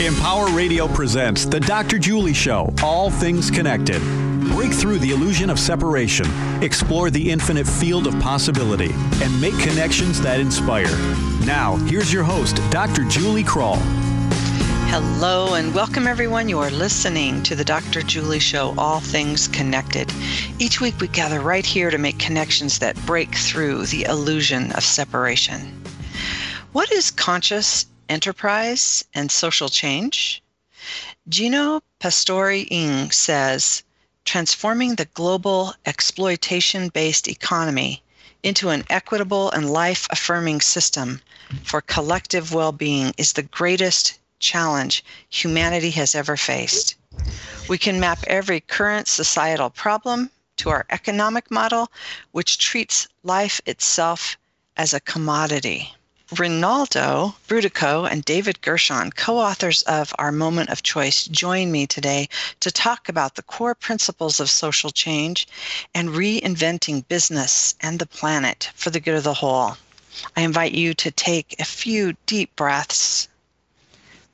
Empower Radio presents The Dr. Julie Show, All Things Connected. Break through the illusion of separation, explore the infinite field of possibility, and make connections that inspire. Now, here's your host, Dr. Julie Krull. Hello and welcome, everyone. You are listening to the Dr. Julie Show, All Things Connected. Each week we gather right here to make connections that break through the illusion of separation. What is conscious enterprise and social change? Gino Pastori-Ing says transforming the global exploitation based economy into an equitable and life affirming system for collective well being is the greatest challenge humanity has ever faced. We can map every current societal problem to our economic model, which treats life itself as a commodity. Rinaldo Brutoco and David Gershon, co authors of Our Moment of Choice, join me today to talk about the core principles of social change and reinventing business and the planet for the good of the whole. I invite you to take a few deep breaths,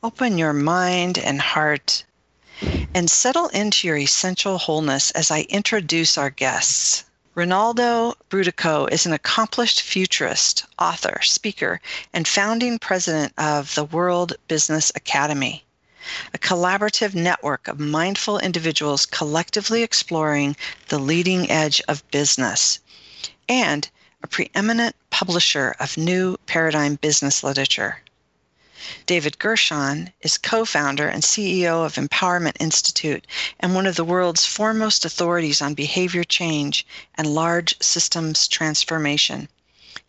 open your mind and heart, and settle into your essential wholeness as I introduce our guests. Rinaldo Brutoco is an accomplished futurist, author, speaker, and founding president of the World Business Academy, a collaborative network of mindful individuals collectively exploring the leading edge of business, and a preeminent publisher of new paradigm business literature. David Gershon is co founder and CEO of Empowerment Institute and one of the world's foremost authorities on behavior change and large systems transformation.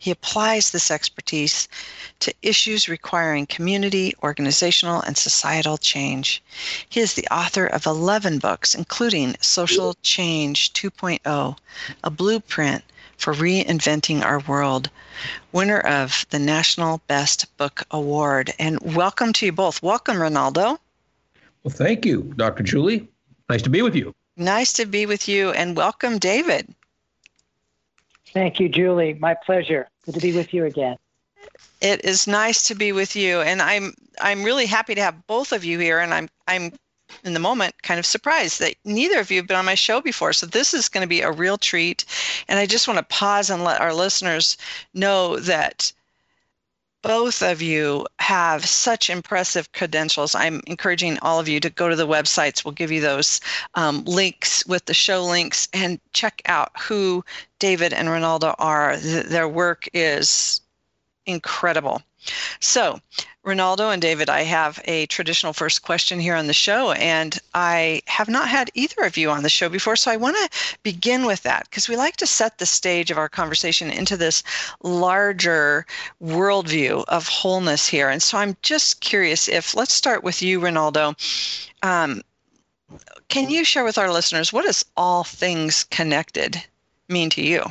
He applies this expertise to issues requiring community, organizational, and societal change. He is the author of 11 books, including Social Change 2.0, a blueprint for reinventing our world, winner of the National Best Book Award. And welcome to you both. Welcome, Ronaldo. Well, thank you, Dr. Julie. Nice to be with you. Nice to be with you. And welcome, David. Thank you, Julie. My pleasure. Good to be with you again. It is nice to be with you, and I'm I'm really happy to have both of you here. And I'm I'm in the moment kind of surprised that neither of you have been on my show before. So this is going to be a real treat. And I just want to pause and let our listeners know that both of you have such impressive credentials. I'm encouraging all of you to go to the websites. We'll give you those um, links with the show links and check out who David and Rinaldo are. Th- their work is incredible. So, Ronaldo and David, I have a traditional first question here on the show, and I have not had either of you on the show before. So I want to begin with that because we like to set the stage of our conversation into this larger worldview of wholeness here. And so I'm just curious if, let's start with you, Ronaldo. Um, can you share with our listeners what does all things connected mean to you?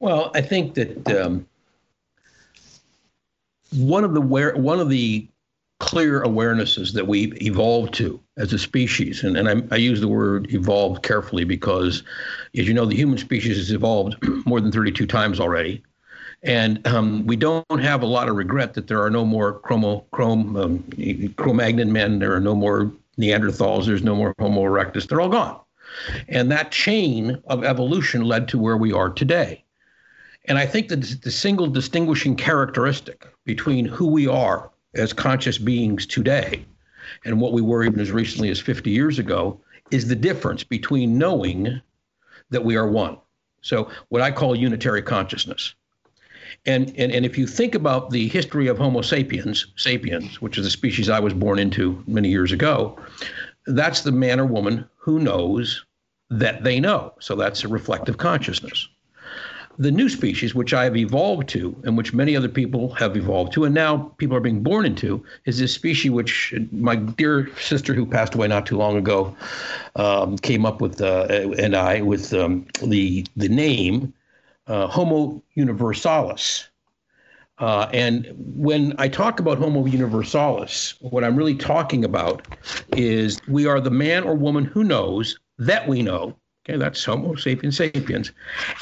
Well, I think that um, one of the where one of the clear awarenesses that we've evolved to as a species, and, and I, I, use the word evolved carefully because, as you know, the human species has evolved more than 32 times already. And um, we don't have a lot of regret that there are no more chromo, chrome, um, Cro-Magnon men, there are no more Neanderthals, there's no more Homo erectus, they're all gone. And that chain of evolution led to where we are today. And I think that the single distinguishing characteristic between who we are as conscious beings today and what we were even as recently as 50 years ago is the difference between knowing that we are one. So, what I call unitary consciousness. And, and, and if you think about the history of Homo sapiens, sapiens, which is the species I was born into many years ago, that's the man or woman who knows that they know. So that's a reflective consciousness the new species, which I have evolved to, and which many other people have evolved to, and now people are being born into, is this species which my dear sister, who passed away not too long ago, um, came up with, uh, and I with um, the the name uh, Homo universalis. Uh, and when I talk about Homo universalis, what I'm really talking about is we are the man or woman who knows that we know Okay, that's Homo sapiens sapiens.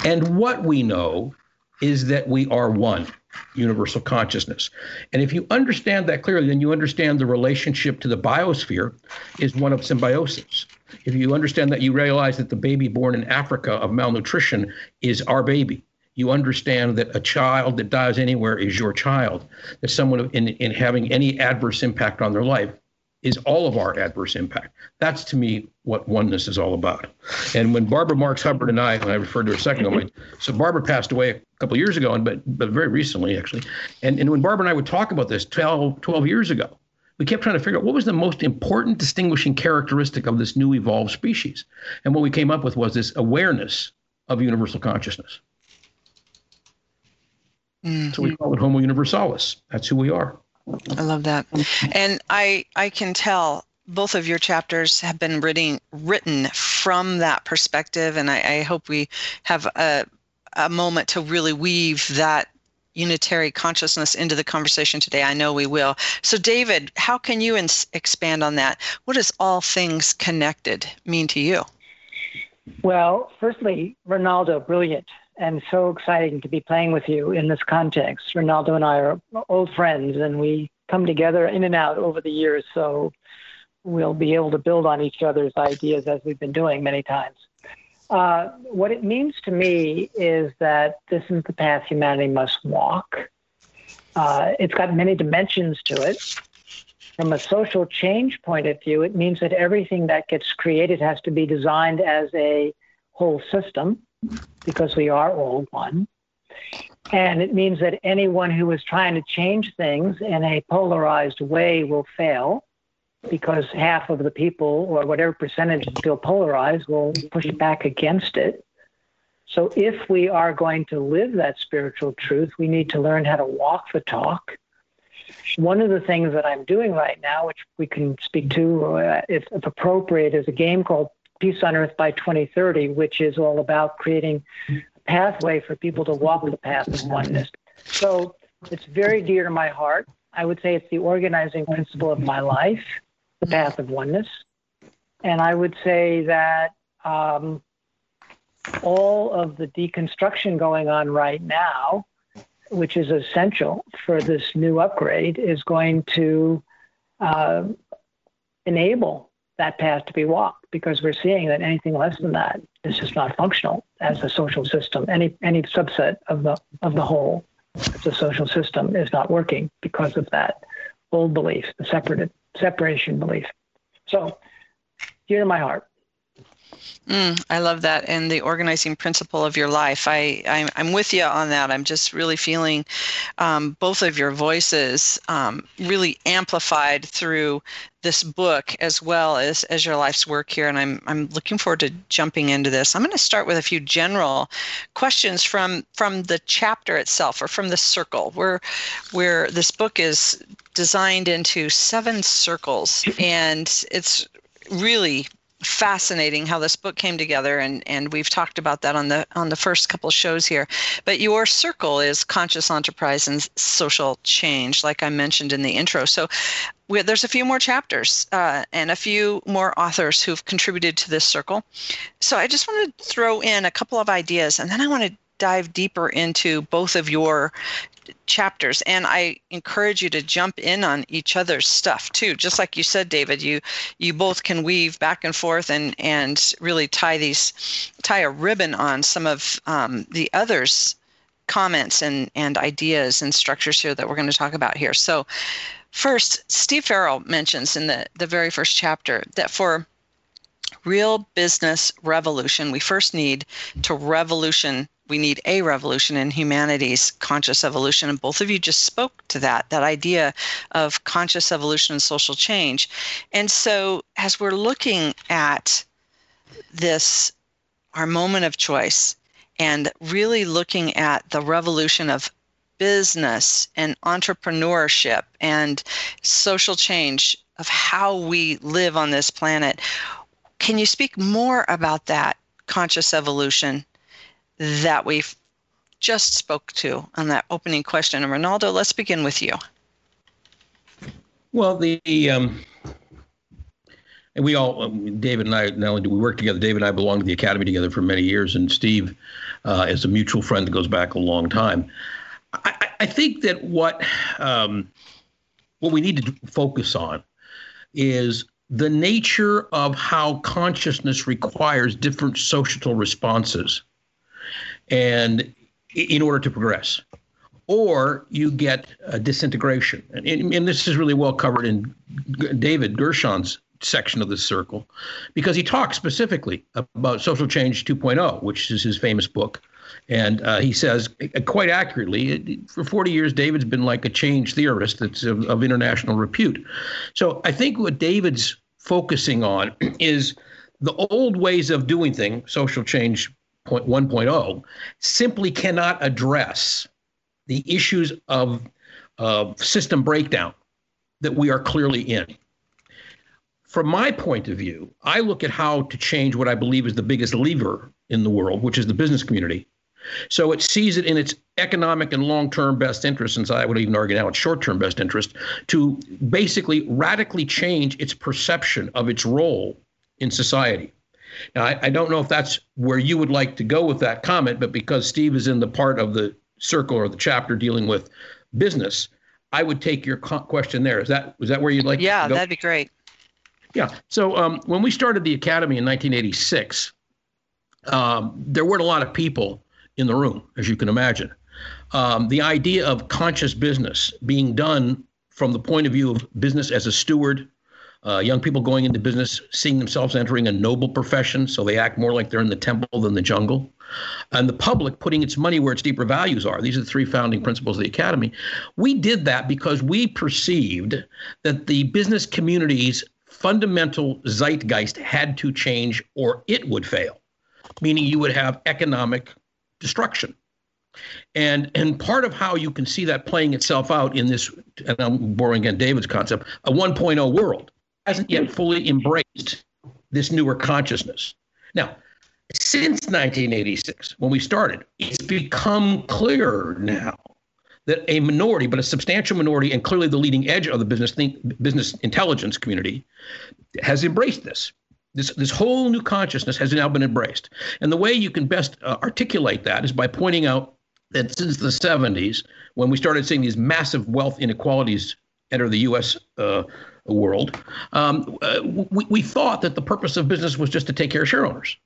And what we know is that we are one. universal consciousness. And if you understand that clearly, then you understand the relationship to the biosphere is one of symbiosis. If you understand that, you realize that the baby born in Africa of malnutrition is our baby. You understand that a child that dies anywhere is your child. That someone in, in having any adverse impact on their life is all of our adverse impact. That's to me what oneness is all about. And when Barbara Marx Hubbard and I, when I referred to her a second ago, so Barbara passed away a couple years ago, and but but very recently actually. And and when Barbara and I would talk about this 12, 12 years ago, we kept trying to figure out what was the most important distinguishing characteristic of this new evolved species. And what we came up with was this awareness of universal consciousness. Mm-hmm. So we call it Homo Universalis. That's who we are. I love that. Mm-hmm. And I I can tell both of your chapters have been written written from that perspective, and I, I hope we have a a moment to really weave that unitary consciousness into the conversation today. I know we will. So, David, how can you ins- expand on that? What does all things connected mean to you? Well, firstly, Ronaldo, brilliant and so exciting to be playing with you in this context. Ronaldo and I are old friends, and we come together in and out over the years, so we'll be able to build on each other's ideas as we've been doing many times. Uh, what it means to me is that this is the path humanity must walk. Uh, it's got many dimensions to it. From a social change point of view, it means that everything that gets created has to be designed as a whole system because we are all one. And it means that anyone who is trying to change things in a polarized way will fail because half of the people, or whatever percentage feel polarized, will push back against it. So if we are going to live that spiritual truth, we need to learn how to walk the talk. One of the things that I'm doing right now, which we can speak to uh, if, if appropriate, is a game called Peace on Earth by 2030, which is all about creating a pathway for people to walk the path of oneness. So it's very dear to my heart. I would say it's the organizing principle of my life, the path of oneness. And I would say that um, all of the deconstruction going on right now, which is essential for this new upgrade, is going to uh, enable that path to be walked because we're seeing that anything less than that is just not functional as a social system. Any any subset of the of the whole as a social system is not working because of that old belief, the separate separation belief. So, dear to my heart. Mm, I love that and the organizing principle of your life. I, I'm, I'm with you on that. I'm just really feeling um, both of your voices um, really amplified through this book as well as, as your life's work here. And I'm, I'm looking forward to jumping into this. I'm going to start with a few general questions from, from the chapter itself or from the circle where, where this book is designed into seven circles and it's really fascinating how this book came together and and we've talked about that on the on the first couple shows here. But your circle is conscious enterprise and social change like i mentioned in the intro. So there's a few more chapters uh, and a few more authors who've contributed to this circle. So i just want to throw in a couple of ideas and then i want to dive deeper into both of your chapters and i encourage you to jump in on each other's stuff too. Just like you said david you you both can weave back and forth and and really tie these tie a ribbon on some of um, the others comments and and ideas and structures here that we're going to talk about here. So first steve farrell mentions in the the very first chapter that for real business revolution we first need to revolution we need a revolution in humanity's conscious evolution. And both of you just spoke to that, that idea of conscious evolution and social change. And so, as we're looking at this, our moment of choice, and really looking at the revolution of business and entrepreneurship and social change of how we live on this planet. Can you speak more about that conscious evolution that we've just spoke to on that opening question. And Ronaldo, let's begin with you. Well, the um, and we all, David and I, not only do we work together, David and I belong to the academy together for many years, and Steve uh, is a mutual friend that goes back a long time. I, I think that what um, what we need to focus on is the nature of how consciousness requires different social responses and in order to progress. Or you get a disintegration. And, and this is really well covered in david gershon's section of the circle because he talks specifically about social change 2.0 which is his famous book. And uh, he says uh, quite accurately, for 40 years, David's been like a change theorist that's of, of international repute. So I think what David's focusing on is the old ways of doing things, social change 1.0, simply cannot address the issues of uh, system breakdown that we are clearly in. From my point of view, I look at how to change what I believe is the biggest lever in the world, which is the business community, so it sees it in its economic and long term best interest, since I would even argue now it's short term best interest, to basically radically change its perception of its role in society. Now, I, I, don't know if that's where you would like to go with that comment, but because Steve is in the part of the circle or the chapter dealing with business, I would take your question there. Is that is that where you'd like? Yeah, that'd be great. Yeah. So um, when we started the academy in 1986, um, there weren't a lot of people in the room, as you can imagine. Um, the idea of conscious business being done from the point of view of business as a steward, uh, young people going into business, seeing themselves entering a noble profession, so they act more like they're in the temple than the jungle, and the public putting its money where its deeper values are. These are the three founding principles of the academy. We did that because we perceived that the business community's fundamental zeitgeist had to change or it would fail, meaning you would have economic destruction. And and part of how you can see that playing itself out in this, and I'm borrowing again David's concept, a 1.0 world hasn't yet fully embraced this newer consciousness. Now, since 1986, when we started, it's become clearer now that a minority, but a substantial minority, and clearly the leading edge of the business think, business intelligence community, has embraced this. This, this whole new consciousness has now been embraced. And the way you can best uh, articulate that is by pointing out that since the 70s, when we started seeing these massive wealth inequalities enter the US uh, world, um, uh, we, we thought that the purpose of business was just to take care of shareholders.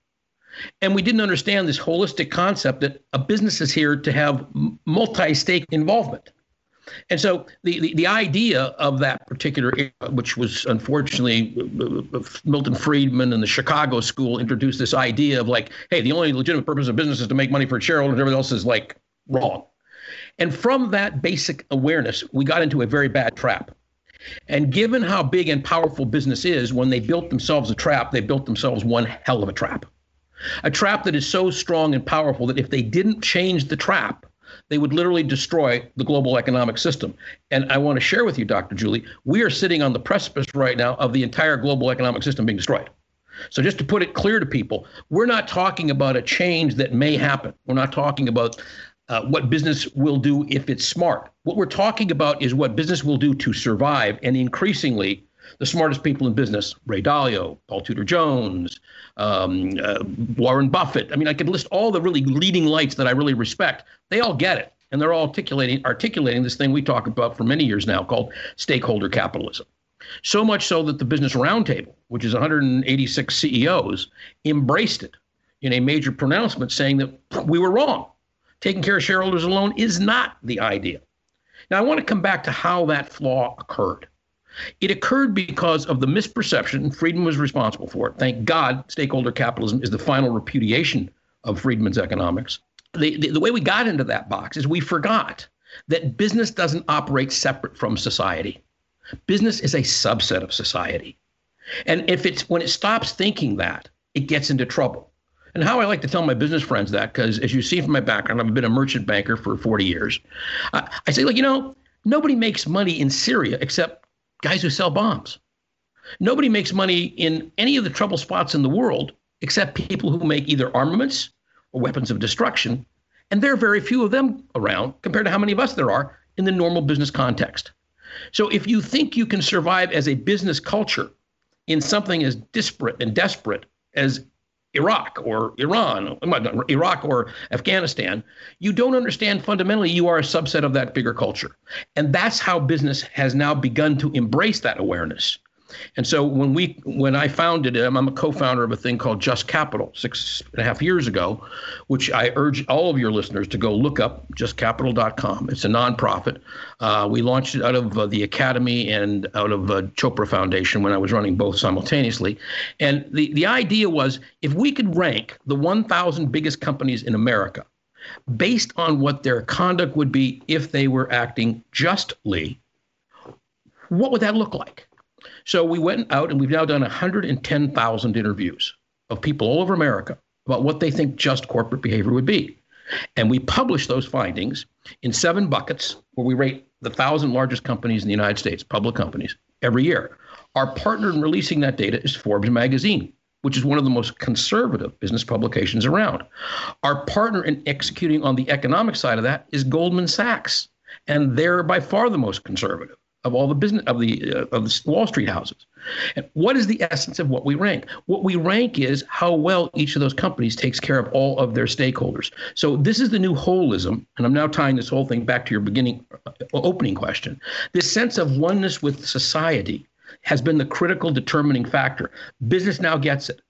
And we didn't understand this holistic concept that a business is here to have multi stake involvement. And so the, the, the, idea of that particular, which was unfortunately uh, uh, Milton Friedman and the Chicago School introduced this idea of like, hey, the only legitimate purpose of business is to make money for shareholders, and everything else is like wrong. And from that basic awareness, we got into a very bad trap. And given how big and powerful business is, when they built themselves a trap, they built themselves one hell of a trap. A trap that is so strong and powerful that if they didn't change the trap, they would literally destroy the global economic system. And I want to share with you, Dr. Julie, we are sitting on the precipice right now of the entire global economic system being destroyed. So, just to put it clear to people, we're not talking about a change that may happen. We're not talking about uh, what business will do if it's smart. What we're talking about is what business will do to survive. And increasingly, the smartest people in business, Ray Dalio, Paul Tudor Jones, um, uh, Warren Buffett. I mean, I could list all the really leading lights that I really respect. They all get it. And they're all articulating, articulating this thing we talk about for many years now called stakeholder capitalism. So much so that the Business Roundtable, which is 186 CEOs, embraced it in a major pronouncement saying that we were wrong. Taking care of shareholders alone is not the idea. Now, I want to come back to how that flaw occurred. It occurred because of the misperception, Friedman was responsible for it. Thank God, stakeholder capitalism is the final repudiation of Friedman's economics. The, the, the way we got into that box is we forgot that business doesn't operate separate from society. Business is a subset of society. And if it's when it stops thinking that, it gets into trouble. And how I like to tell my business friends that, because as you see from my background, I've been a merchant banker for 40 years. I say, like, you know, nobody makes money in Syria except guys who sell bombs. Nobody makes money in any of the trouble spots in the world except people who make either armaments or weapons of destruction. And there are very few of them around compared to how many of us there are in the normal business context. So if you think you can survive as a business culture in something as disparate and desperate as Iraq or Iran, uh, Iraq or Afghanistan, you don't understand fundamentally you are a subset of that bigger culture. And that's how business has now begun to embrace that awareness. And so when we when I founded it, I'm a co-founder of a thing called Just Capital six and a half years ago, which I urge all of your listeners to go look up justcapital.com. It's a nonprofit. Uh, we launched it out of uh, the Academy and out of uh, Chopra Foundation when I was running both simultaneously. And the, the idea was if we could rank the 1,000 biggest companies in America based on what their conduct would be if they were acting justly, what would that look like? So we went out and we've now done 110,000 interviews of people all over America about what they think just corporate behavior would be. And we publish those findings in seven buckets where we rate the thousand largest companies in the United States, public companies, every year. Our partner in releasing that data is Forbes magazine, which is one of the most conservative business publications around. Our partner in executing on the economic side of that is Goldman Sachs, and they're by far the most conservative of all the business of the uh, of the Wall Street houses. And what is the essence of what we rank? What we rank is how well each of those companies takes care of all of their stakeholders. So this is the new holism, and I'm now tying this whole thing back to your beginning uh, opening question. This sense of oneness with society has been the critical determining factor. Business now gets it.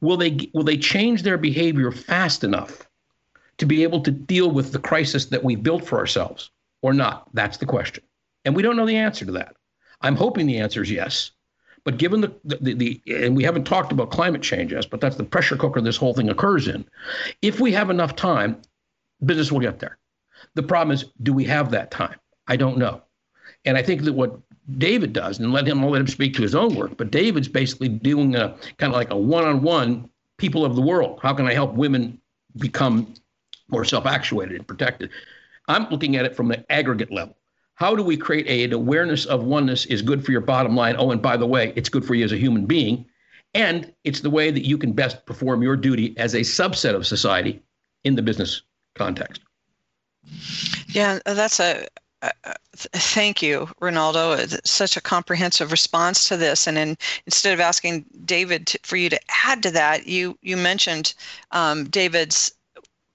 Will they will they change their behavior fast enough to be able to deal with the crisis that we built for ourselves or not? That's the question. And we don't know the answer to that. I'm hoping the answer is yes. But given the, the, the, and we haven't talked about climate change yet, but that's the pressure cooker this whole thing occurs in. If we have enough time, business will get there. The problem is, do we have that time? I don't know. And I think that what David does, and let him I'll let him speak to his own work, but David's basically doing a kind of like a one-on-one people of the world. How can I help women become more self-actuated and protected? I'm looking at it from the aggregate level how do we create a, an awareness of oneness is good for your bottom line? Oh, and by the way, it's good for you as a human being. And it's the way that you can best perform your duty as a subset of society in the business context. Yeah, that's a, thank you, Ronaldo. Such a comprehensive response to this. And in, instead of asking David to, for you to add to that, you you mentioned um, David's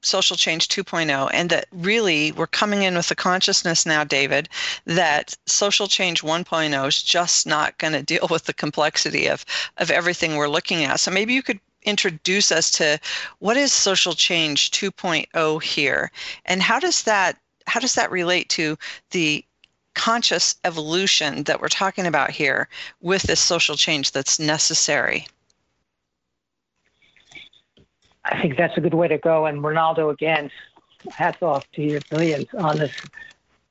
social change 2.0 and that really we're coming in with the consciousness now david that social change 1.0 is just not going to deal with the complexity of of everything we're looking at. So maybe you could introduce us to what is social change 2.0 here? And how does that how does that relate to the conscious evolution that we're talking about here with this social change that's necessary I think that's a good way to go. And Ronaldo, again, hats off to your brilliance on this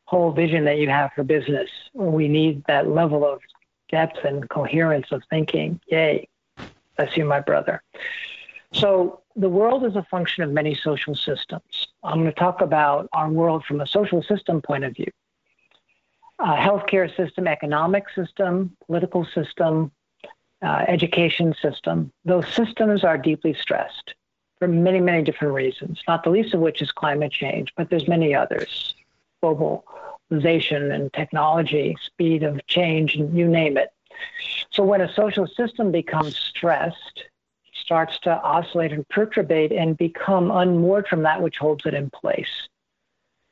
whole vision that you have for business. We need that level of depth and coherence of thinking. Yay. Bless you, my brother. So, the world is a function of many social systems. I'm going to talk about our world from a social system point of view. Uh, healthcare system, economic system, political system, uh, education system. Those systems are deeply stressed for many, many different reasons, not the least of which is climate change, but there's many others. Globalization and technology, speed of change, and you name it. So when a social system becomes stressed, it starts to oscillate and perturbate and become unmoored from that which holds it in place.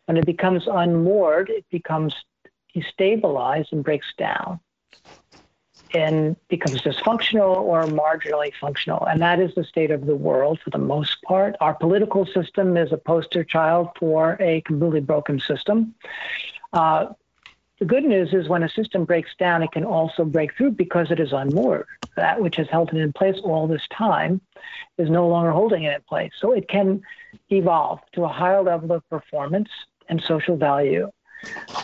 When it becomes unmoored, it becomes destabilized and breaks down and becomes dysfunctional or marginally functional. And that is the state of the world for the most part. Our political system is a poster child for a completely broken system. Uh, the good news is when a system breaks down, it can also break through because it is unmoored. That which has held it in place all this time is no longer holding it in place. So it can evolve to a higher level of performance and social value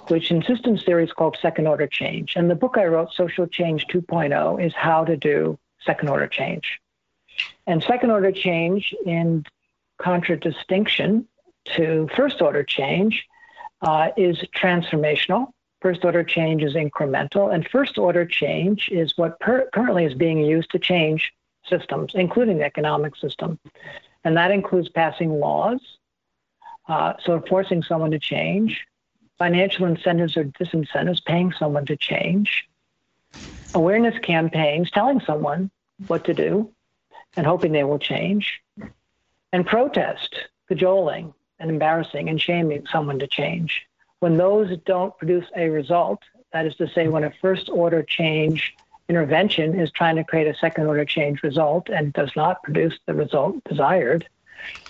which in systems theory is called second order change. And the book I wrote, Social Change 2.0, is how to do second order change. And second order change, in contradistinction to first order change, uh, is transformational. First order change is incremental, and first order change is what per- currently is being used to change systems, including the economic system. And that includes passing laws, uh, so forcing someone to change, financial incentives or disincentives, paying someone to change, awareness campaigns, telling someone what to do, and hoping they will change, and protest, cajoling, and embarrassing and shaming someone to change. When those don't produce a result, that is to say, when a first order change intervention is trying to create a second order change result and does not produce the result desired,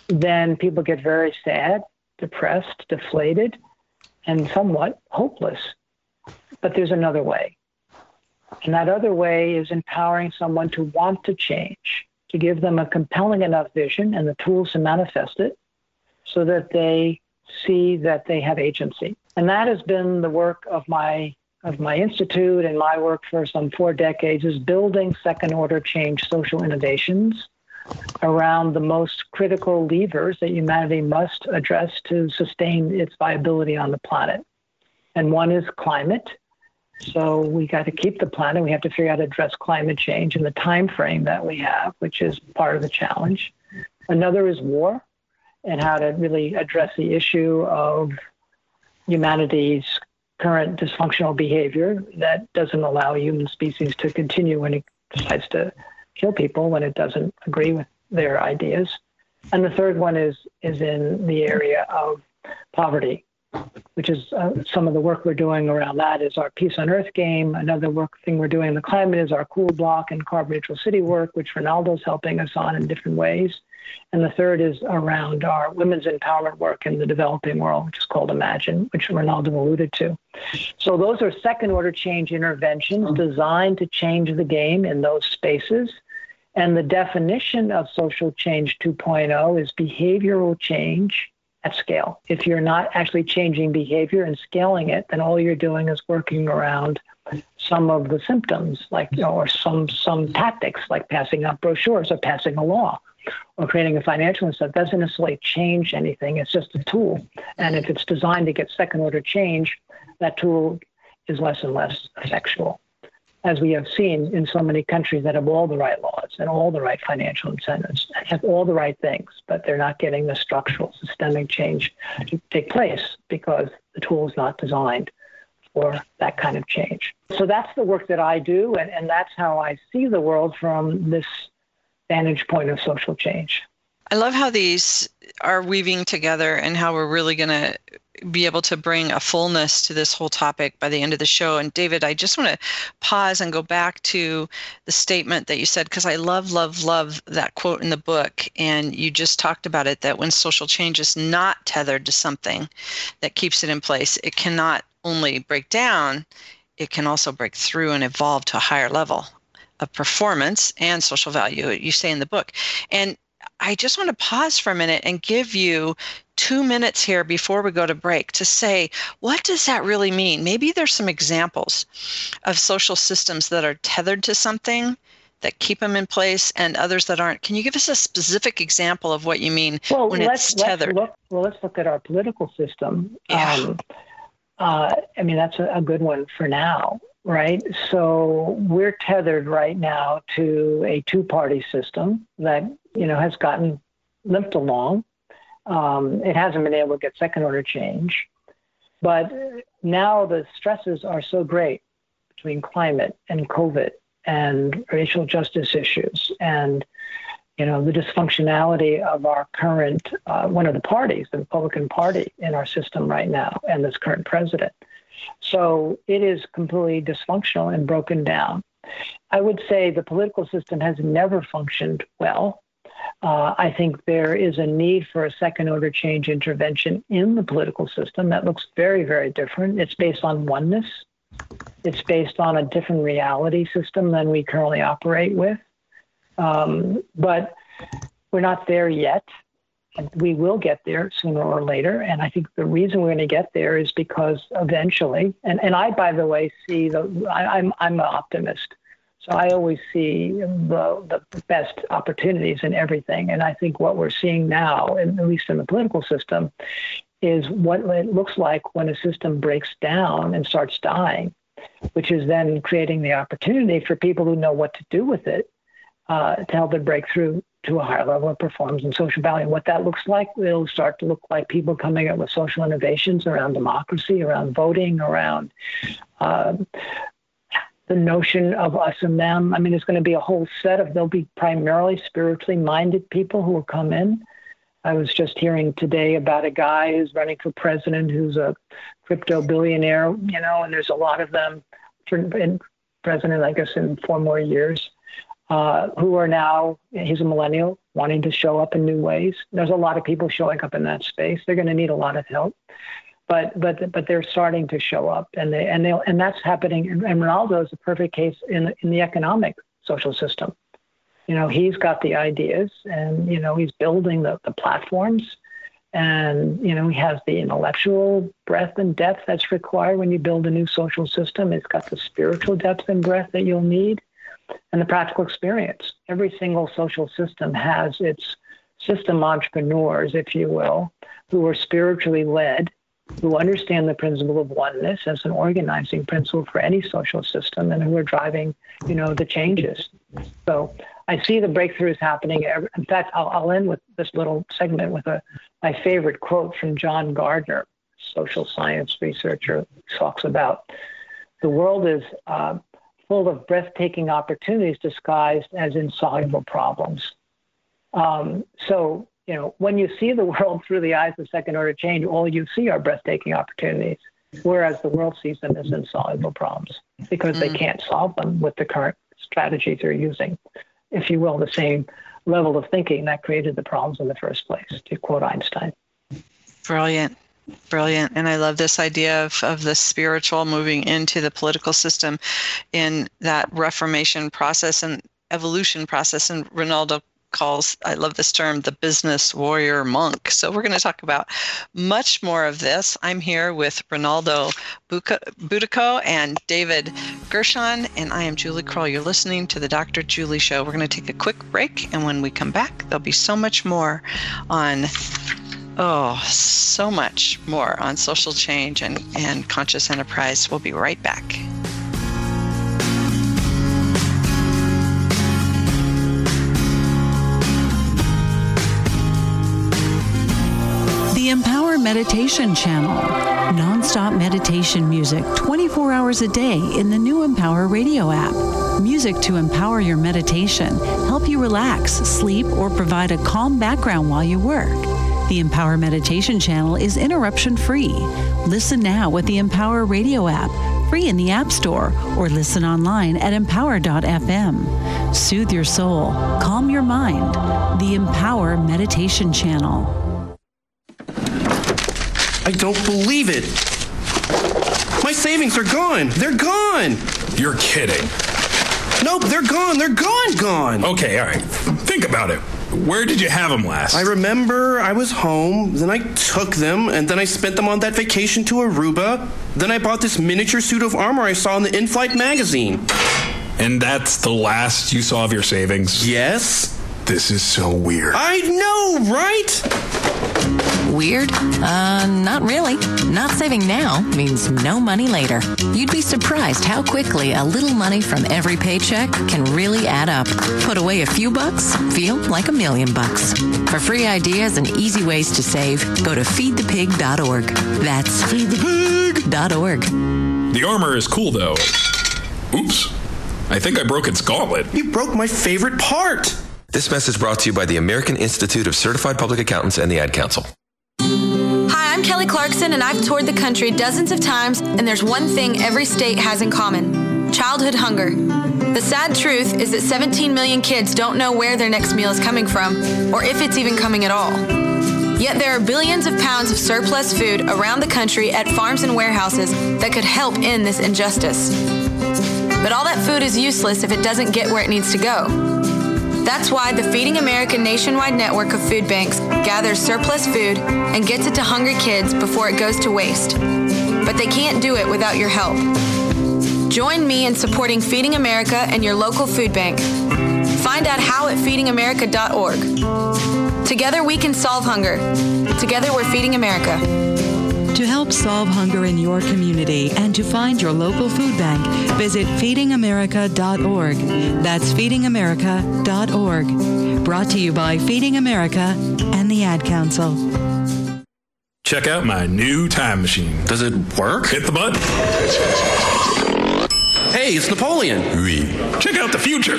then people get very sad, depressed, deflated, and somewhat hopeless. But there's another way. And that other way is empowering someone to want to change, to give them a compelling enough vision and the tools to manifest it so that they see that they have agency. And that has been the work of my of my institute and my work for some four decades is building second order change social innovations around the most critical levers that humanity must address to sustain its viability on the planet. And one is climate. So we got to keep the planet. We have to figure out how to address climate change in the time frame that we have, which is part of the challenge. Another is war and how to really address the issue of humanity's current dysfunctional behavior that doesn't allow human species to continue when it decides to kill people when it doesn't agree with their ideas. And the third one is is in the area of poverty, which is uh, some of the work we're doing around that is our Peace on Earth game. Another work thing we're doing in the climate is our Cool Block and Carbon Neutral City work, which Ronaldo's helping us on in different ways. And the third is around our women's empowerment work in the developing world, which is called Imagine, which Ronaldo alluded to. So those are second order change interventions mm-hmm. designed to change the game in those spaces. And the definition of social change 2.0 is behavioral change at scale. If you're not actually changing behavior and scaling it, then all you're doing is working around some of the symptoms, like you know, or some some tactics, like passing out brochures or passing a law or creating a financial incentive doesn't necessarily change anything. It's just a tool. And if it's designed to get second order change, that tool is less and less effectual. As we have seen in so many countries that have all the right laws and all the right financial incentives, and have all the right things, but they're not getting the structural systemic change to take place because the tool is not designed for that kind of change. So that's the work that I do, and, and that's how I see the world from this vantage point of social change. I love how these are weaving together and how we're really going to be able to bring a fullness to this whole topic by the end of the show. And David, I just want to pause and go back to the statement that you said, because I love, love, love that quote in the book. And you just talked about it that when social change is not tethered to something that keeps it in place, it cannot only break down, it can also break through and evolve to a higher level of performance and social value, you say in the book. And I just want to pause for a minute and give you two minutes here before we go to break to say, what does that really mean? Maybe there's some examples of social systems that are tethered to something that keep them in place and others that aren't. Can you give us a specific example of what you mean well, when it's tethered? Let's look, well, let's look at our political system. Yeah. Um, uh, I mean, that's a, a good one for now right? So we're tethered right now to a two-party system that you know has gotten limped along. Um, it hasn't been able to get second-order change, but now the stresses are so great between climate and COVID and racial justice issues and you know the dysfunctionality of our current uh, one of the parties, the Republican Party in our system right now, and this current president so it is completely dysfunctional and broken down. I would say the political system has never functioned well. Uh, I think there is a need for a second order change intervention in the political system that looks very, very different. It's based on oneness, it's based on a different reality system than we currently operate with. Um, but we're not there yet and we will get there sooner or later. And I think the reason we're going to get there is because eventually, and, and I, by the way, see the, I, I'm, I'm an optimist. So I always see the, the best opportunities in everything. And I think what we're seeing now, at least in the political system, is what it looks like when a system breaks down and starts dying, which is then creating the opportunity for people who know what to do with it uh, to help it break through to a higher level of performance and social value. And what that looks like, it'll start to look like people coming up with social innovations around democracy, around voting, around uh, the notion of us and them. I mean, there's going to be a whole set of, they'll be primarily spiritually minded people who will come in. I was just hearing today about a guy who's running for president who's a crypto billionaire, you know, and there's a lot of them, for president, I guess, in four more years, uh, who are now, he's a millennial, wanting to show up in new ways. There's a lot of people showing up in that space. They're going to need a lot of help but but but they're starting to show up, and they and they and that's happening. And, and Ronaldo is a perfect case in in the economic social system. You know, he's got the ideas, and you know, he's building the, the platforms, and you know, he has the intellectual breadth and depth that's required when you build a new social system. It's got the spiritual depth and breadth that you'll need, and the practical experience. Every single social system has its system entrepreneurs, if you will, who are spiritually led who understand the principle of oneness as an organizing principle for any social system and who are driving, you know, the changes. So I see the breakthroughs happening. In fact, I'll, I'll end with this little segment with a my favorite quote from John Gardner, social science researcher, talks about the world is uh, full of breathtaking opportunities disguised as insoluble problems. Um, so you know, when you see the world through the eyes of second order change, all you see are breathtaking opportunities, whereas the world sees them as insoluble problems because mm. they can't solve them with the current strategies they're using. If you will, the same level of thinking that created the problems in the first place, to quote Einstein. Brilliant. Brilliant. And I love this idea of, of the spiritual moving into the political system in that reformation process and evolution process. And Ronaldo calls, I love this term, the business warrior monk. So we're going to talk about much more of this. I'm here with Ronaldo Butico and David Gershon, and I am Julie Krull. You're listening to the Dr. Julie Show. We're going to take a quick break, and when we come back, there'll be so much more on Oh, so much more on social change and, and conscious enterprise. We'll be right back. The Empower Meditation channel. Nonstop meditation music 24 hours a day in the new Empower radio app. Music to empower your meditation, help you relax, sleep, or provide a calm background while you work. The Empower Meditation channel is interruption free. Listen now with the Empower radio app, free in the App Store, or listen online at empower.fm. Soothe your soul, calm your mind. The Empower Meditation channel. I don't believe it. My savings are gone. They're gone. You're kidding. Nope, they're gone. They're gone, gone. Okay, all right. Think about it. Where did you have them last? I remember I was home, then I took them, and then I spent them on that vacation to Aruba. Then I bought this miniature suit of armor I saw in the in flight magazine. And that's the last you saw of your savings? Yes. This is so weird. I know, right? Weird? Uh, not really. Not saving now means no money later. You'd be surprised how quickly a little money from every paycheck can really add up. Put away a few bucks, feel like a million bucks. For free ideas and easy ways to save, go to feedthepig.org. That's feedthepig.org. The armor is cool though. Oops. I think I broke its gauntlet. You broke my favorite part. This message brought to you by the American Institute of Certified Public Accountants and the Ad Council. Kelly Clarkson, and I've toured the country dozens of times, and there's one thing every state has in common childhood hunger. The sad truth is that 17 million kids don't know where their next meal is coming from, or if it's even coming at all. Yet there are billions of pounds of surplus food around the country at farms and warehouses that could help end this injustice. But all that food is useless if it doesn't get where it needs to go. That's why the Feeding America nationwide network of food banks gathers surplus food and gets it to hungry kids before it goes to waste. But they can't do it without your help. Join me in supporting Feeding America and your local food bank. Find out how at feedingamerica.org. Together we can solve hunger. Together we're Feeding America. To help solve hunger in your community and to find your local food bank, visit feedingamerica.org. That's feedingamerica.org. Brought to you by Feeding America and the Ad Council. Check out my new time machine. Does it work? Hit the button. Hey, it's Napoleon. Oui. Check out the future.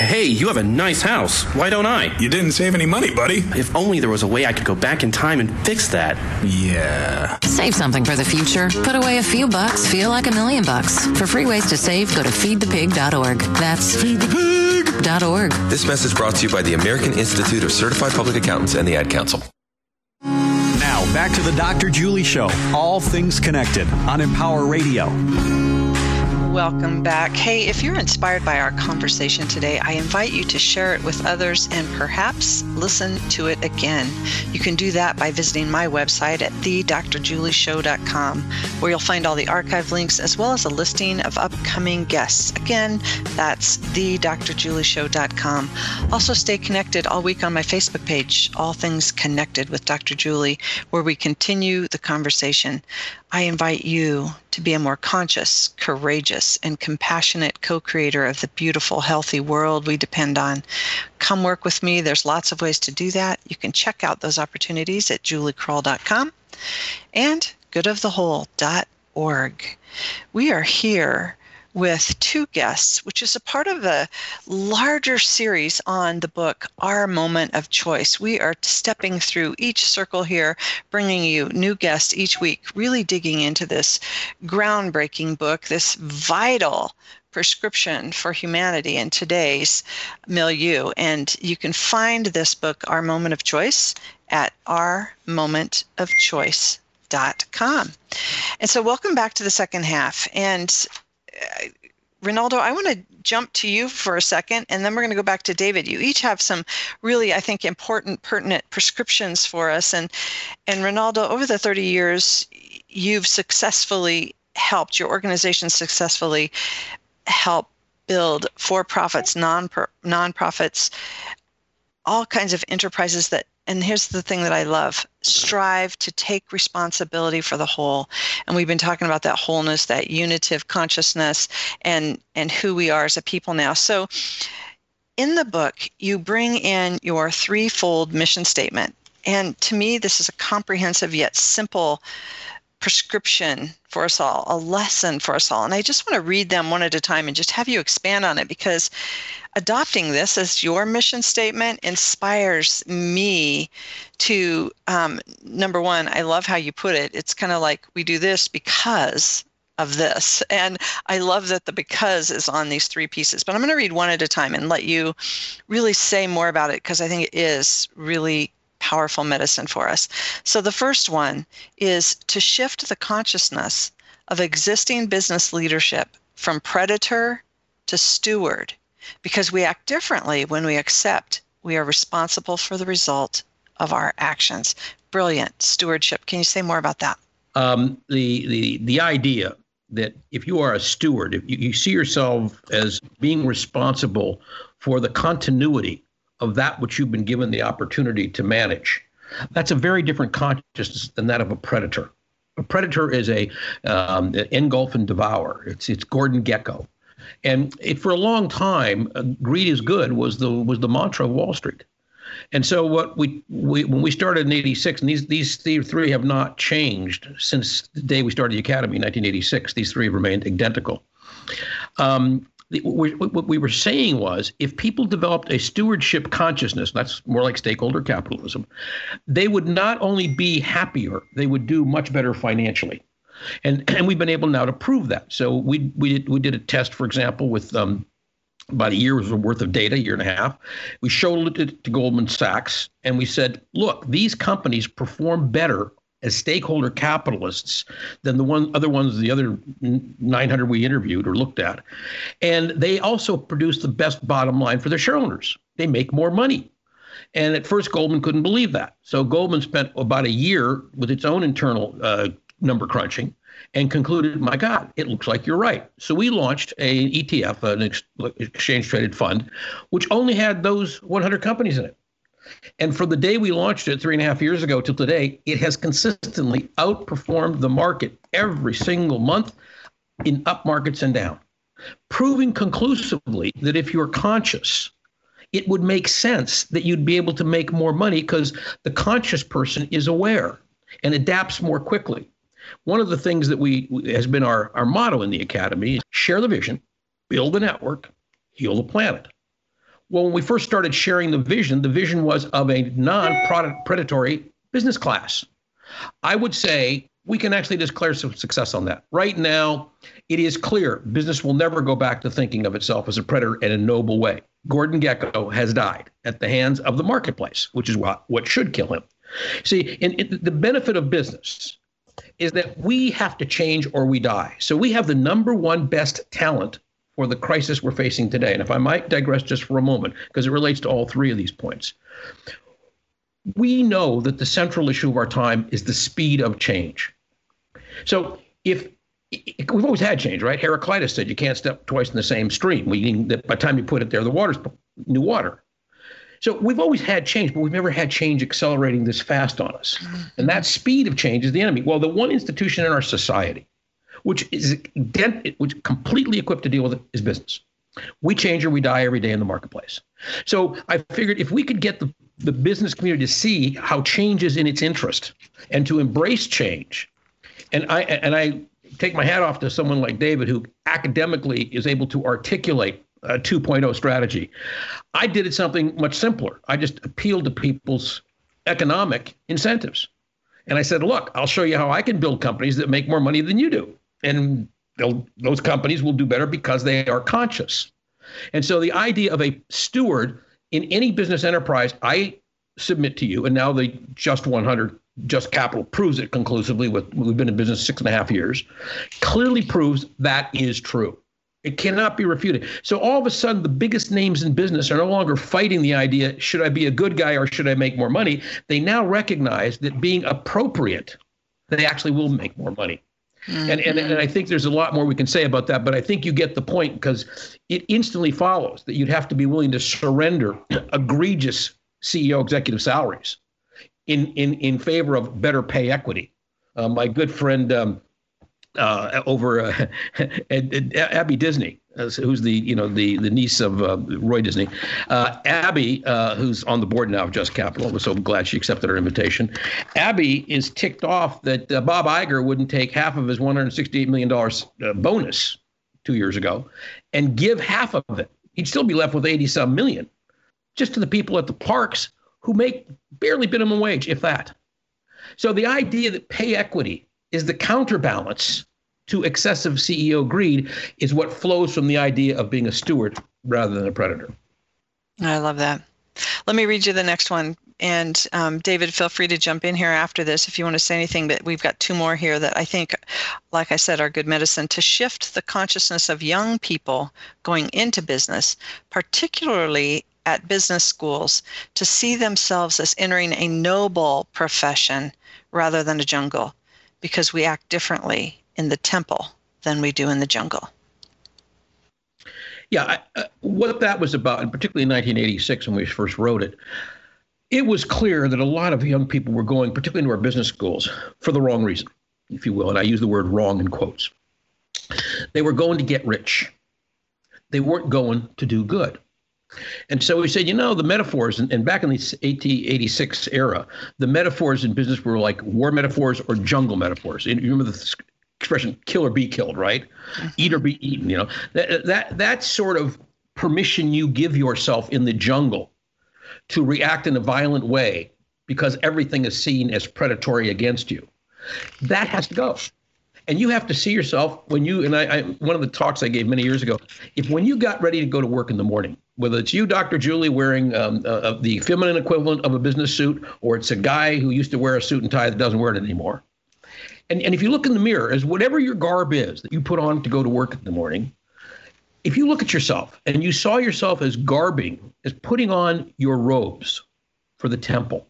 Hey, you have a nice house. Why don't I? You didn't save any money, buddy. If only there was a way I could go back in time and fix that. Yeah. Save something for the future. Put away a few bucks, feel like a million bucks. For free ways to save, go to feedthepig.org. That's feedthepig.org. This message brought to you by the American Institute of Certified Public Accountants and the Ad Council. Now, back to the Dr. Julie Show. All things connected on Empower Radio. Welcome back. Hey, if you're inspired by our conversation today, I invite you to share it with others and perhaps listen to it again. You can do that by visiting my website at thedrjulieshow.com, where you'll find all the archive links as well as a listing of upcoming guests. Again, that's thedrjulieshow.com. Also, stay connected all week on my Facebook page, All Things Connected with Dr. Julie, where we continue the conversation. I invite you to be a more conscious, courageous, and compassionate co creator of the beautiful, healthy world we depend on. Come work with me. There's lots of ways to do that. You can check out those opportunities at juliekrull.com and goodofthewhole.org. We are here with two guests, which is a part of a larger series on the book, Our Moment of Choice. We are stepping through each circle here, bringing you new guests each week, really digging into this groundbreaking book, this vital prescription for humanity in today's milieu. And you can find this book, Our Moment of Choice, at ourmomentofchoice.com. And so, welcome back to the second half. And Uh, Rinaldo, I want to jump to you for a second, and then we're going to go back to David. You each have some really, I think, important, pertinent prescriptions for us. And and Rinaldo, over the 30 years, you've successfully helped your organization successfully help build for-profits, non non-profits, all kinds of enterprises that and here's the thing that I love strive to take responsibility for the whole. And we've been talking about that wholeness, that unitive consciousness, and, and who we are as a people now. So in the book, you bring in your threefold mission statement. And to me, this is a comprehensive yet simple prescription for us all, a lesson for us all. And I just want to read them one at a time and just have you expand on it because adopting this as your mission statement inspires me to, um, number one, I love how you put it. It's kind of like we do this because of this. And I love that the because is on these three pieces. But I'm going to read one at a time and let you really say more about it because I think it is really powerful medicine for us. So the first one is to shift the consciousness of existing business leadership from predator to steward because we act differently when we accept we are responsible for the result of our actions. Brilliant stewardship. Can you say more about that? Um, the the the idea that if you are a steward, if you, you see yourself as being responsible for the continuity of that which you've been given the opportunity to manage. That's a very different consciousness than that of a predator. A predator is a um, engulf and devour. It's it's Gordon Gekko, and it, for a long time, uh, greed is good was the was the mantra of Wall Street. And so what we, we when we started in '86, and these these three have not changed since the day we started the academy in 1986. These three have remained identical. Um, what we were saying was if people developed a stewardship consciousness, that's more like stakeholder capitalism, they would not only be happier, they would do much better financially. And, and we've been able now to prove that. So we, we, did, we did a test, for example, with um, about a year's worth of data, a year and a half. We showed it to Goldman Sachs and we said, look, these companies perform better as stakeholder capitalists than the one other ones the other 900 we interviewed or looked at. And they also produce the best bottom line for their shareholders they make more money. And at first goldman couldn't believe that. So goldman spent about a year with its own internal uh, number crunching and concluded my god it looks like you're right. So we launched an etf an ex- exchange traded fund which only had those 100 companies in it and from the day we launched it three and a half years ago till today, it has consistently outperformed the market every single month in up markets and down, proving conclusively that if you're conscious, it would make sense that you'd be able to make more money because the conscious person is aware and adapts more quickly. One of the things that we has been our, our motto in the academy is share the vision, build the network, heal the planet. Well, when we first started sharing the vision, the vision was of a non-predatory business class. I would say we can actually declare some success on that. Right now, it is clear business will never go back to thinking of itself as a predator in a noble way. Gordon Gekko has died at the hands of the marketplace, which is what, what should kill him. See, in the benefit of business is that we have to change or we die. So we have the number one best talent for the crisis we're facing today. And if I might digress just for a moment, because it relates to all three of these points. We know that the central issue of our time is the speed of change. So if we've always had change, right? Heraclitus said you can't step twice in the same stream. Meaning that by the time you put it there, the water's new water. So we've always had change, but we've never had change accelerating this fast on us. Mm-hmm. And that speed of change is the enemy. Well, the one institution in our society, which is which completely equipped to deal with it, is business. We change or we die every day in the marketplace. So I figured if we could get the, the business community to see how change is in its interest and to embrace change, and I and I take my hat off to someone like David who academically is able to articulate a 2.0 strategy. I did it something much simpler. I just appealed to people's economic incentives. And I said, look, I'll show you how I can build companies that make more money than you do. And those companies will do better because they are conscious. And so the idea of a steward in any business enterprise, I submit to you, and now the Just 100 Just Capital proves it conclusively. With we've been in business six and a half years, clearly proves that is true. It cannot be refuted. So all of a sudden, the biggest names in business are no longer fighting the idea: should I be a good guy or should I make more money? They now recognize that being appropriate, they actually will make more money. Mm-hmm. And, and, and I think there's a lot more we can say about that, but I think you get the point because it instantly follows that you'd have to be willing to surrender egregious CEO executive salaries in, in, in favor of better pay equity. Uh, my good friend um, uh, over uh, Abby Disney, who's the you know the the niece of uh, Roy Disney. Uh, Abby, uh, who's on the board now of Just Capital, was so glad she accepted our invitation. Abby is ticked off that Bob Iger wouldn't take half of his 168 million dollars bonus two years ago and give half of it. He'd still be left with 80 some million just to the people at the parks who make barely minimum wage, if that. So the idea that pay equity is the counterbalance to excessive CEO greed is what flows from the idea of being a steward rather than a predator. I love that. Let me read you the next one. And um, David, feel free to jump in here after this if you want to say anything. But we've got two more here that I think, like I said, are good medicine to shift the consciousness of young people going into business, particularly at business schools, to see themselves as entering a noble profession rather than a jungle because we act differently in the temple than we do in the jungle. Yeah, I, uh, what that was about, and particularly in 1986 when we first wrote it, it was clear that a lot of young people were going, particularly into our business schools, for the wrong reason, if you will. And I use the word wrong in quotes. They were going to get rich, they weren't going to do good. And so we said, you know, the metaphors, and, and back in the 1886 era, the metaphors in business were like war metaphors or jungle metaphors. You remember the expression "kill or be killed," right? Mm-hmm. Eat or be eaten. You know that that that sort of permission you give yourself in the jungle to react in a violent way because everything is seen as predatory against you. That has to go and you have to see yourself when you and I, I, one of the talks I gave many years ago. If when you got ready to go to work in the morning, whether it's you, Dr. Julie, wearing um, uh, uh, the feminine equivalent of a business suit, or it's a guy who used to wear a suit and tie that doesn't wear it anymore. And, and if you look in the mirror, as whatever your garb is that you put on to go to work in the morning, if you look at yourself and you saw yourself as garbing, as putting on your robes for the temple,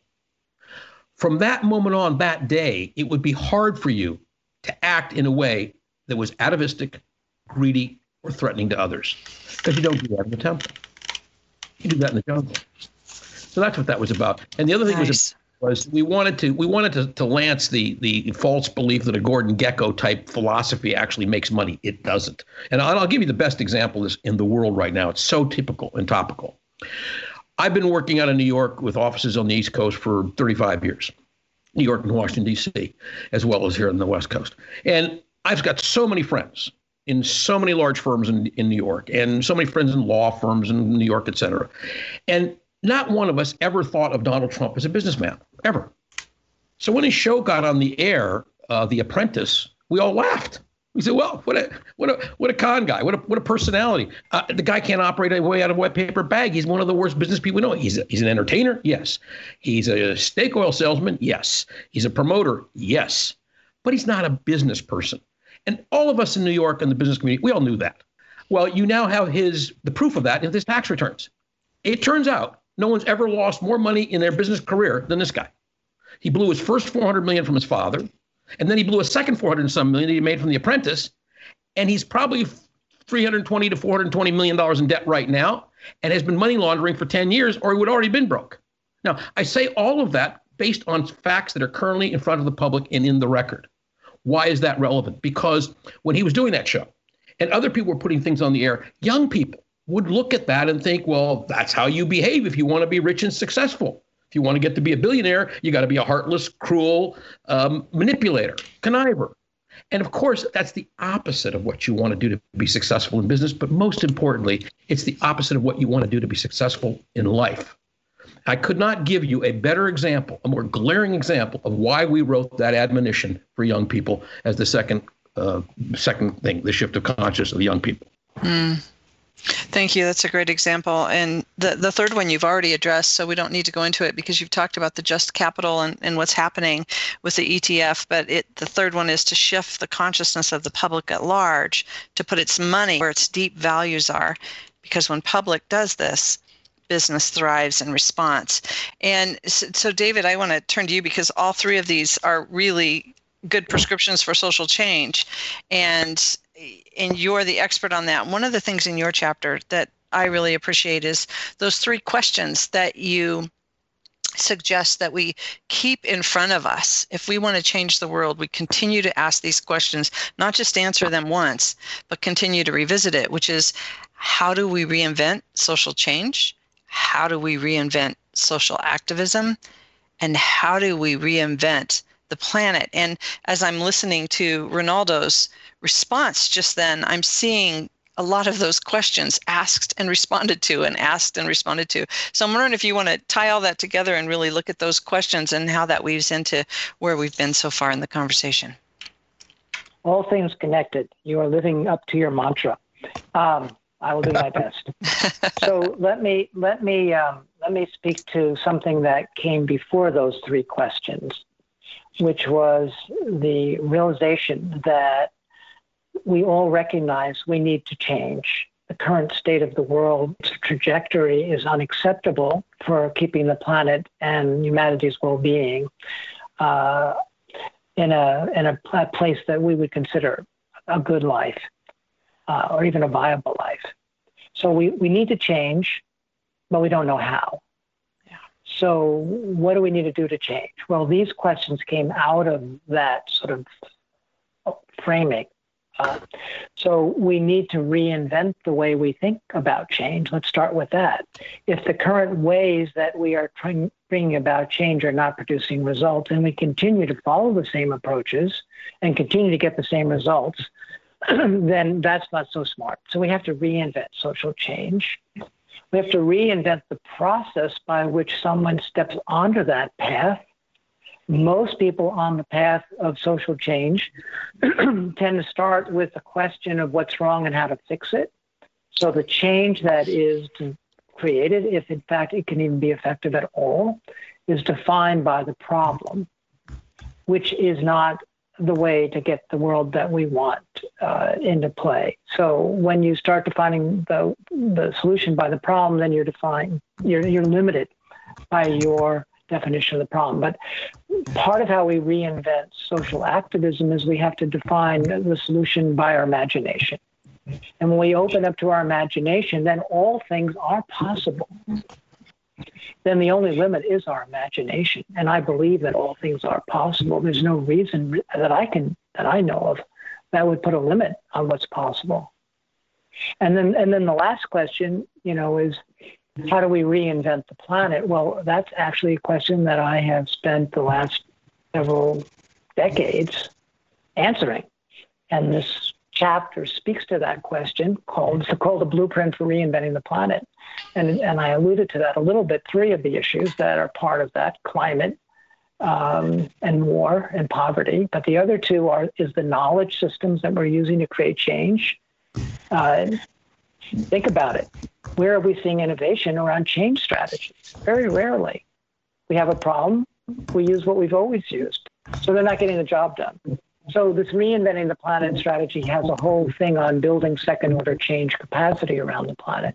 from that moment on, that day, it would be hard for you to act in a way that was atavistic, greedy, or threatening to others. Because you don't do that in the temple. You do that in the jungle. So that's what that was about. And the other thing nice. was was we wanted to we wanted to, to lance the the false belief that a Gordon Gekko type philosophy actually makes money. It doesn't. And I'll, I'll give you the best example is in the world right now. It's so typical and topical. I've been working out of New York with offices on the East Coast for 35 years. New York and Washington, D.C., as well as here on the West Coast. And I've got so many friends in so many large firms in, in New York and so many friends in law firms in New York, et cetera. And not one of us ever thought of Donald Trump as a businessman, ever. So when his show got on the air, uh, The Apprentice, we all laughed. We said, "Well, what a what a what a con guy! What a what a personality! Uh, the guy can't operate a way out of a wet paper bag. He's one of the worst business people we know. He's a, he's an entertainer, yes. He's a steak oil salesman, yes. He's a promoter, yes. But he's not a business person. And all of us in New York and the business community, we all knew that. Well, you now have his the proof of that in his tax returns. It turns out no one's ever lost more money in their business career than this guy. He blew his first 400 million from his father. And then he blew a second 400 and some million that he made from The Apprentice. And he's probably 320 to 420 million dollars in debt right now and has been money laundering for 10 years or he would already been broke. Now, I say all of that based on facts that are currently in front of the public and in the record. Why is that relevant? Because when he was doing that show and other people were putting things on the air, young people would look at that and think, well, that's how you behave if you want to be rich and successful. If you want to get to be a billionaire, you got to be a heartless, cruel um, manipulator, conniver. And of course, that's the opposite of what you want to do to be successful in business. But most importantly, it's the opposite of what you want to do to be successful in life. I could not give you a better example, a more glaring example of why we wrote that admonition for young people as the second uh, second thing, the shift of consciousness of young people. Mm. Thank you. That's a great example. And the, the third one you've already addressed, so we don't need to go into it because you've talked about the just capital and, and what's happening with the ETF. But it, the third one is to shift the consciousness of the public at large to put its money where its deep values are. Because when public does this, business thrives in response. And so, so David, I want to turn to you because all three of these are really good prescriptions for social change. And and you're the expert on that. One of the things in your chapter that I really appreciate is those three questions that you suggest that we keep in front of us. If we want to change the world, we continue to ask these questions, not just answer them once, but continue to revisit it, which is how do we reinvent social change? How do we reinvent social activism? And how do we reinvent the planet? And as I'm listening to Rinaldo's response just then, I'm seeing a lot of those questions asked and responded to and asked and responded to. So I'm wondering if you want to tie all that together and really look at those questions and how that weaves into where we've been so far in the conversation. All things connected. You are living up to your mantra. Um, I will do my best. so let me let me um, let me speak to something that came before those three questions, which was the realization that we all recognize we need to change. The current state of the world's trajectory is unacceptable for keeping the planet and humanity's well-being uh, in a in a place that we would consider a good life uh, or even a viable life. So we, we need to change, but we don't know how. So what do we need to do to change? Well, these questions came out of that sort of framing uh, so we need to reinvent the way we think about change. Let's start with that. If the current ways that we are trying, bringing about change are not producing results, and we continue to follow the same approaches and continue to get the same results, then that's not so smart. So we have to reinvent social change. We have to reinvent the process by which someone steps onto that path most people on the path of social change tend to start with the question of what's wrong and how to fix it. So the change that is created, if in fact it can even be effective at all, is defined by the problem, which is not the way to get the world that we want uh, into play. So when you start defining the the solution by the problem, then you're defining you're you're limited by your definition of the problem. But part of how we reinvent social activism is we have to define the solution by our imagination. And when we open up to our imagination, then all things are possible. Then the only limit is our imagination. And I believe that all things are possible. There's no reason that I can that I know of that would put a limit on what's possible. And then and then the last question, you know, is how do we reinvent the planet? Well, that's actually a question that I have spent the last several decades answering. And this chapter speaks to that question called it's called the blueprint for reinventing the planet. And, and I alluded to that a little bit, three of the issues that are part of that climate um, and war and poverty. But the other two are is the knowledge systems that we're using to create change. Uh, think about it. Where are we seeing innovation around change strategies? Very rarely. We have a problem, we use what we've always used. So they're not getting the job done. So this reinventing the planet strategy has a whole thing on building second order change capacity around the planet.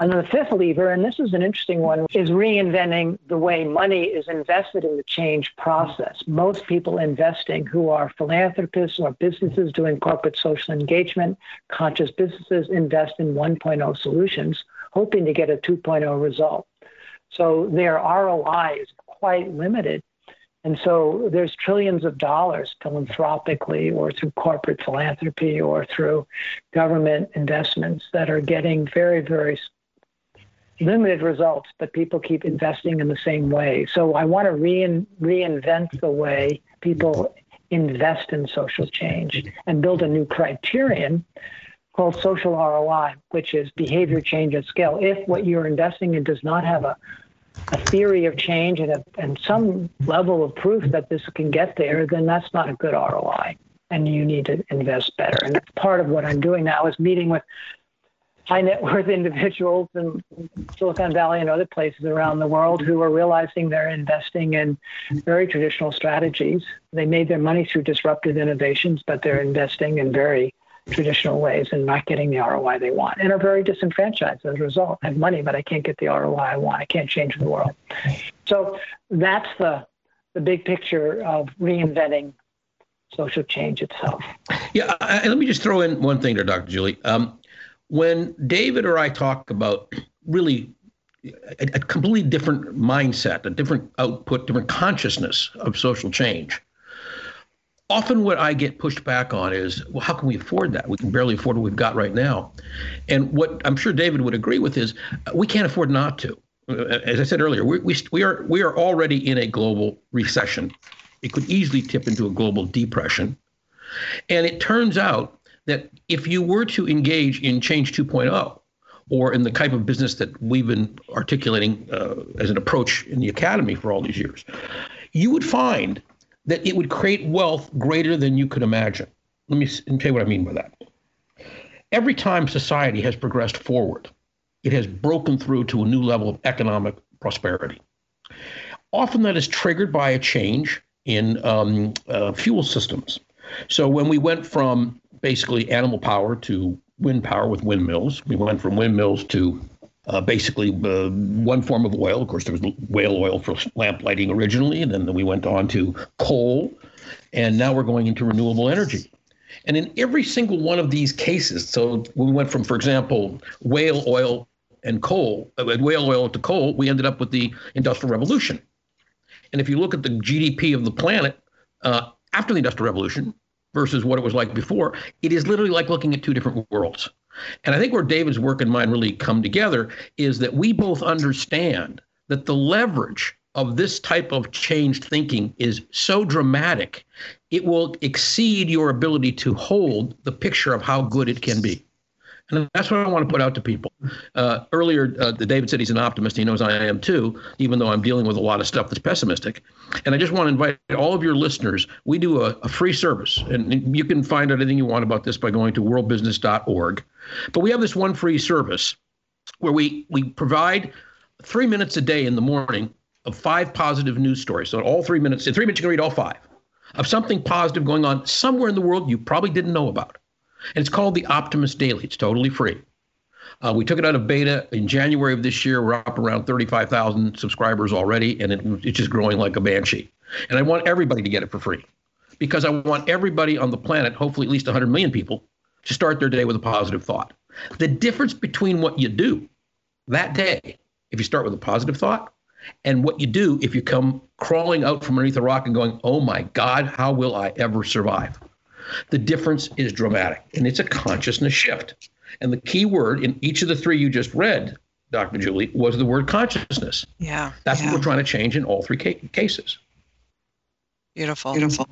And the fifth lever, and this is an interesting one, is reinventing the way money is invested in the change process. Most people investing who are philanthropists or businesses doing corporate social engagement, conscious businesses invest in 1.0 solutions, hoping to get a 2.0 result. So their ROI is quite limited. And so there's trillions of dollars philanthropically or through corporate philanthropy or through government investments that are getting very, very limited results, but people keep investing in the same way. So I want to rein, reinvent the way people invest in social change and build a new criterion called social ROI, which is behavior change at scale. If what you're investing in does not have a, a theory of change and, a, and some level of proof that this can get there, then that's not a good ROI. And you need to invest better. And that's part of what I'm doing now is meeting with high net worth individuals in Silicon Valley and other places around the world who are realizing they're investing in very traditional strategies. They made their money through disruptive innovations, but they're investing in very traditional ways and not getting the ROI they want and are very disenfranchised as a result. I have money, but I can't get the ROI I want. I can't change the world. So that's the the big picture of reinventing social change itself. Yeah, I, let me just throw in one thing there, Dr. Julie. Um, when David or I talk about really a, a, completely different mindset, a different output, different consciousness of social change, often what I get pushed back on is, well, how can we afford that? We can barely afford what we've got right now. And what I'm sure David would agree with is we can't afford not to. As I said earlier, we, we, we are we are already in a global recession. It could easily tip into a global depression. And it turns out that if you were to engage in Change 2.0, or in the type of business that we've been articulating uh, as an approach in the academy for all these years, you would find that it would create wealth greater than you could imagine. Let me tell you what I mean by that. Every time society has progressed forward, it has broken through to a new level of economic prosperity. Often that is triggered by a change in um, uh, fuel systems. So when we went from basically animal power to wind power with windmills. We went from windmills to uh, basically uh, one form of oil. Of course, there was whale oil for lamp lighting originally, and then we went on to coal, and now we're going into renewable energy. And in every single one of these cases, so we went from, for example, whale oil and coal, uh, whale oil to coal, we ended up with the Industrial Revolution. And if you look at the GDP of the planet uh, after the Industrial Revolution, versus what it was like before, it is literally like looking at two different worlds. And I think where David's work and mine really come together is that we both understand that the leverage of this type of changed thinking is so dramatic, it will exceed your ability to hold the picture of how good it can be. And that's what I want to put out to people. Uh, earlier, uh, David said he's an optimist. He knows I am too, even though I'm dealing with a lot of stuff that's pessimistic. And I just want to invite all of your listeners. We do a, a free service, and you can find out anything you want about this by going to worldbusiness.org. But we have this one free service where we we provide three minutes a day in the morning of five positive news stories. So all three minutes, in three minutes, you can read all five of something positive going on somewhere in the world you probably didn't know about. And it's called the Optimist Daily. It's totally free. Uh, we took it out of beta in January of this year. We're up around 35,000 subscribers already, and it, it's just growing like a banshee. And I want everybody to get it for free because I want everybody on the planet, hopefully at least 100 million people, to start their day with a positive thought. The difference between what you do that day, if you start with a positive thought, and what you do if you come crawling out from underneath a rock and going, oh my God, how will I ever survive? The difference is dramatic, and it's a consciousness shift. And the key word in each of the three you just read, Dr. Julie, was the word consciousness. Yeah. That's yeah. what we're trying to change in all three ca- cases. Beautiful. Beautiful.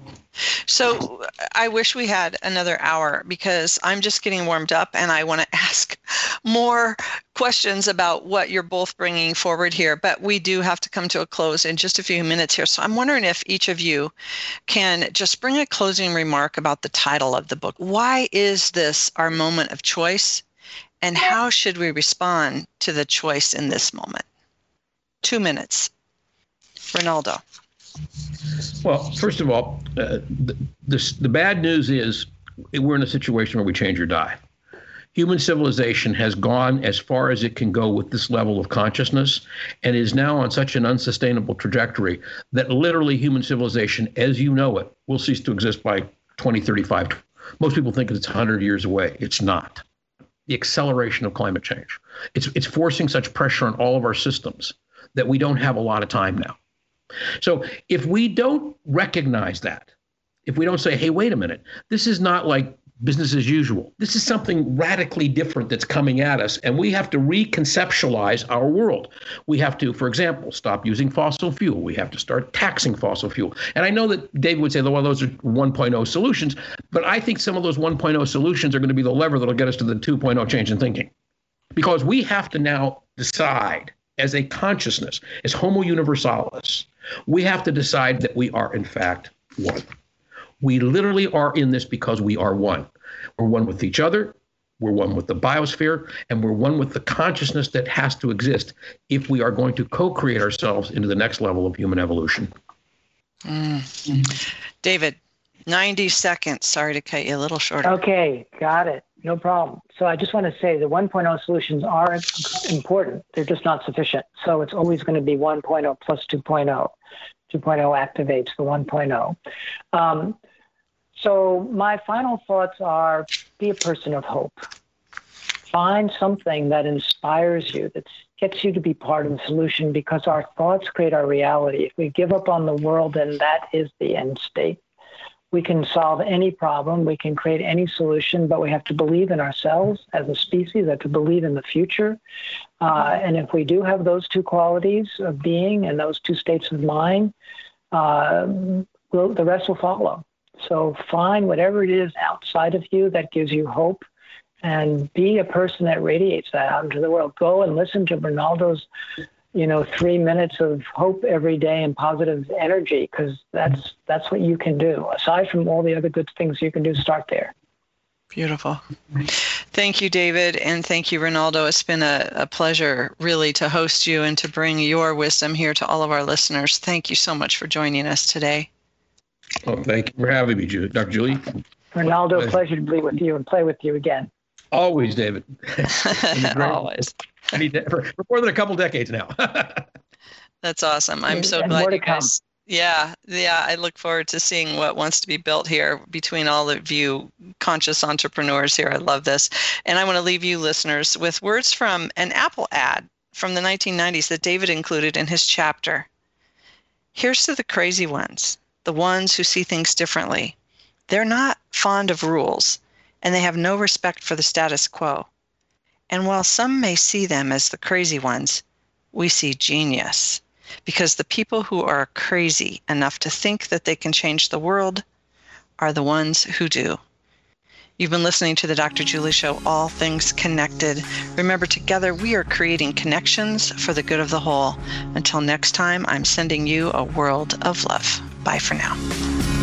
So I wish we had another hour because I'm just getting warmed up and I want to ask more questions about what you're both bringing forward here. But we do have to come to a close in just a few minutes here. So I'm wondering if each of you can just bring a closing remark about the title of the book. Why is this our moment of choice? And how should we respond to the choice in this moment? Two minutes. Rinaldo. Well, first of all, uh, the, the, the bad news is we're in a situation where we change or die. Human civilization has gone as far as it can go with this level of consciousness and is now on such an unsustainable trajectory that literally human civilization, as you know it, will cease to exist by 2035. Most people think it's 100 years away. It's not. The acceleration of climate change. It's, it's forcing such pressure on all of our systems that we don't have a lot of time now. So if we don't recognize that, if we don't say, hey, wait a minute, this is not like business as usual. This is something radically different that's coming at us, and we have to reconceptualize our world. We have to, for example, stop using fossil fuel. We have to start taxing fossil fuel. And I know that David would say, well, those are 1.0 solutions, but I think some of those 1.0 solutions are going to be the lever that'll get us to the 2.0 change in thinking. Because we have to now decide as a consciousness, as Homo universalis, we have to decide that we are, in fact, one. We literally are in this because we are one. We're one with each other, we're one with the biosphere, and we're one with the consciousness that has to exist if we are going to co create ourselves into the next level of human evolution. Mm. David, 90 seconds. Sorry to cut you a little short. Okay, got it. No problem. So I just want to say the 1.0 solutions are important. They're just not sufficient. So it's always going to be 1.0 plus 2.0. 2.0 activates the 1.0. Um, so my final thoughts are be a person of hope. Find something that inspires you, that gets you to be part of the solution because our thoughts create our reality. If we give up on the world, then that is the end state we can solve any problem, we can create any solution, but we have to believe in ourselves as a species, have to believe in the future. Uh, and if we do have those two qualities of being and those two states of mind, uh, we'll, the rest will follow. So find whatever it is outside of you that gives you hope and be a person that radiates that out into the world. Go and listen to Rinaldo's you know three minutes of hope every day and positive energy because that's that's what you can do. Aside from all the other good things you can do start there. Beautiful. Thank you david and thank you rinaldo it's been a, a pleasure really to host you and to bring your wisdom here to all of our listeners. Thank you so much for joining us today. Oh thank you for having me dr julie. Rinaldo pleasure to be with you and play with you again always david always for, for more than a couple decades now. That's awesome. I'm so and glad you guys. Yeah, yeah. I look forward to seeing what wants to be built here between all of you conscious entrepreneurs here. I love this. And I want to leave you listeners with words from an Apple ad from the 1990s that David included in his chapter. Here's to the crazy ones, the ones who see things differently. They're not fond of rules, and they have no respect for the status quo. And while some may see them as the crazy ones, we see genius. Because the people who are crazy enough to think that they can change the world are the ones who do. You've been listening to the Dr. Julie Show, All Things Connected. Remember, together we are creating connections for the good of the whole. Until next time, I'm sending you a world of love. Bye for now.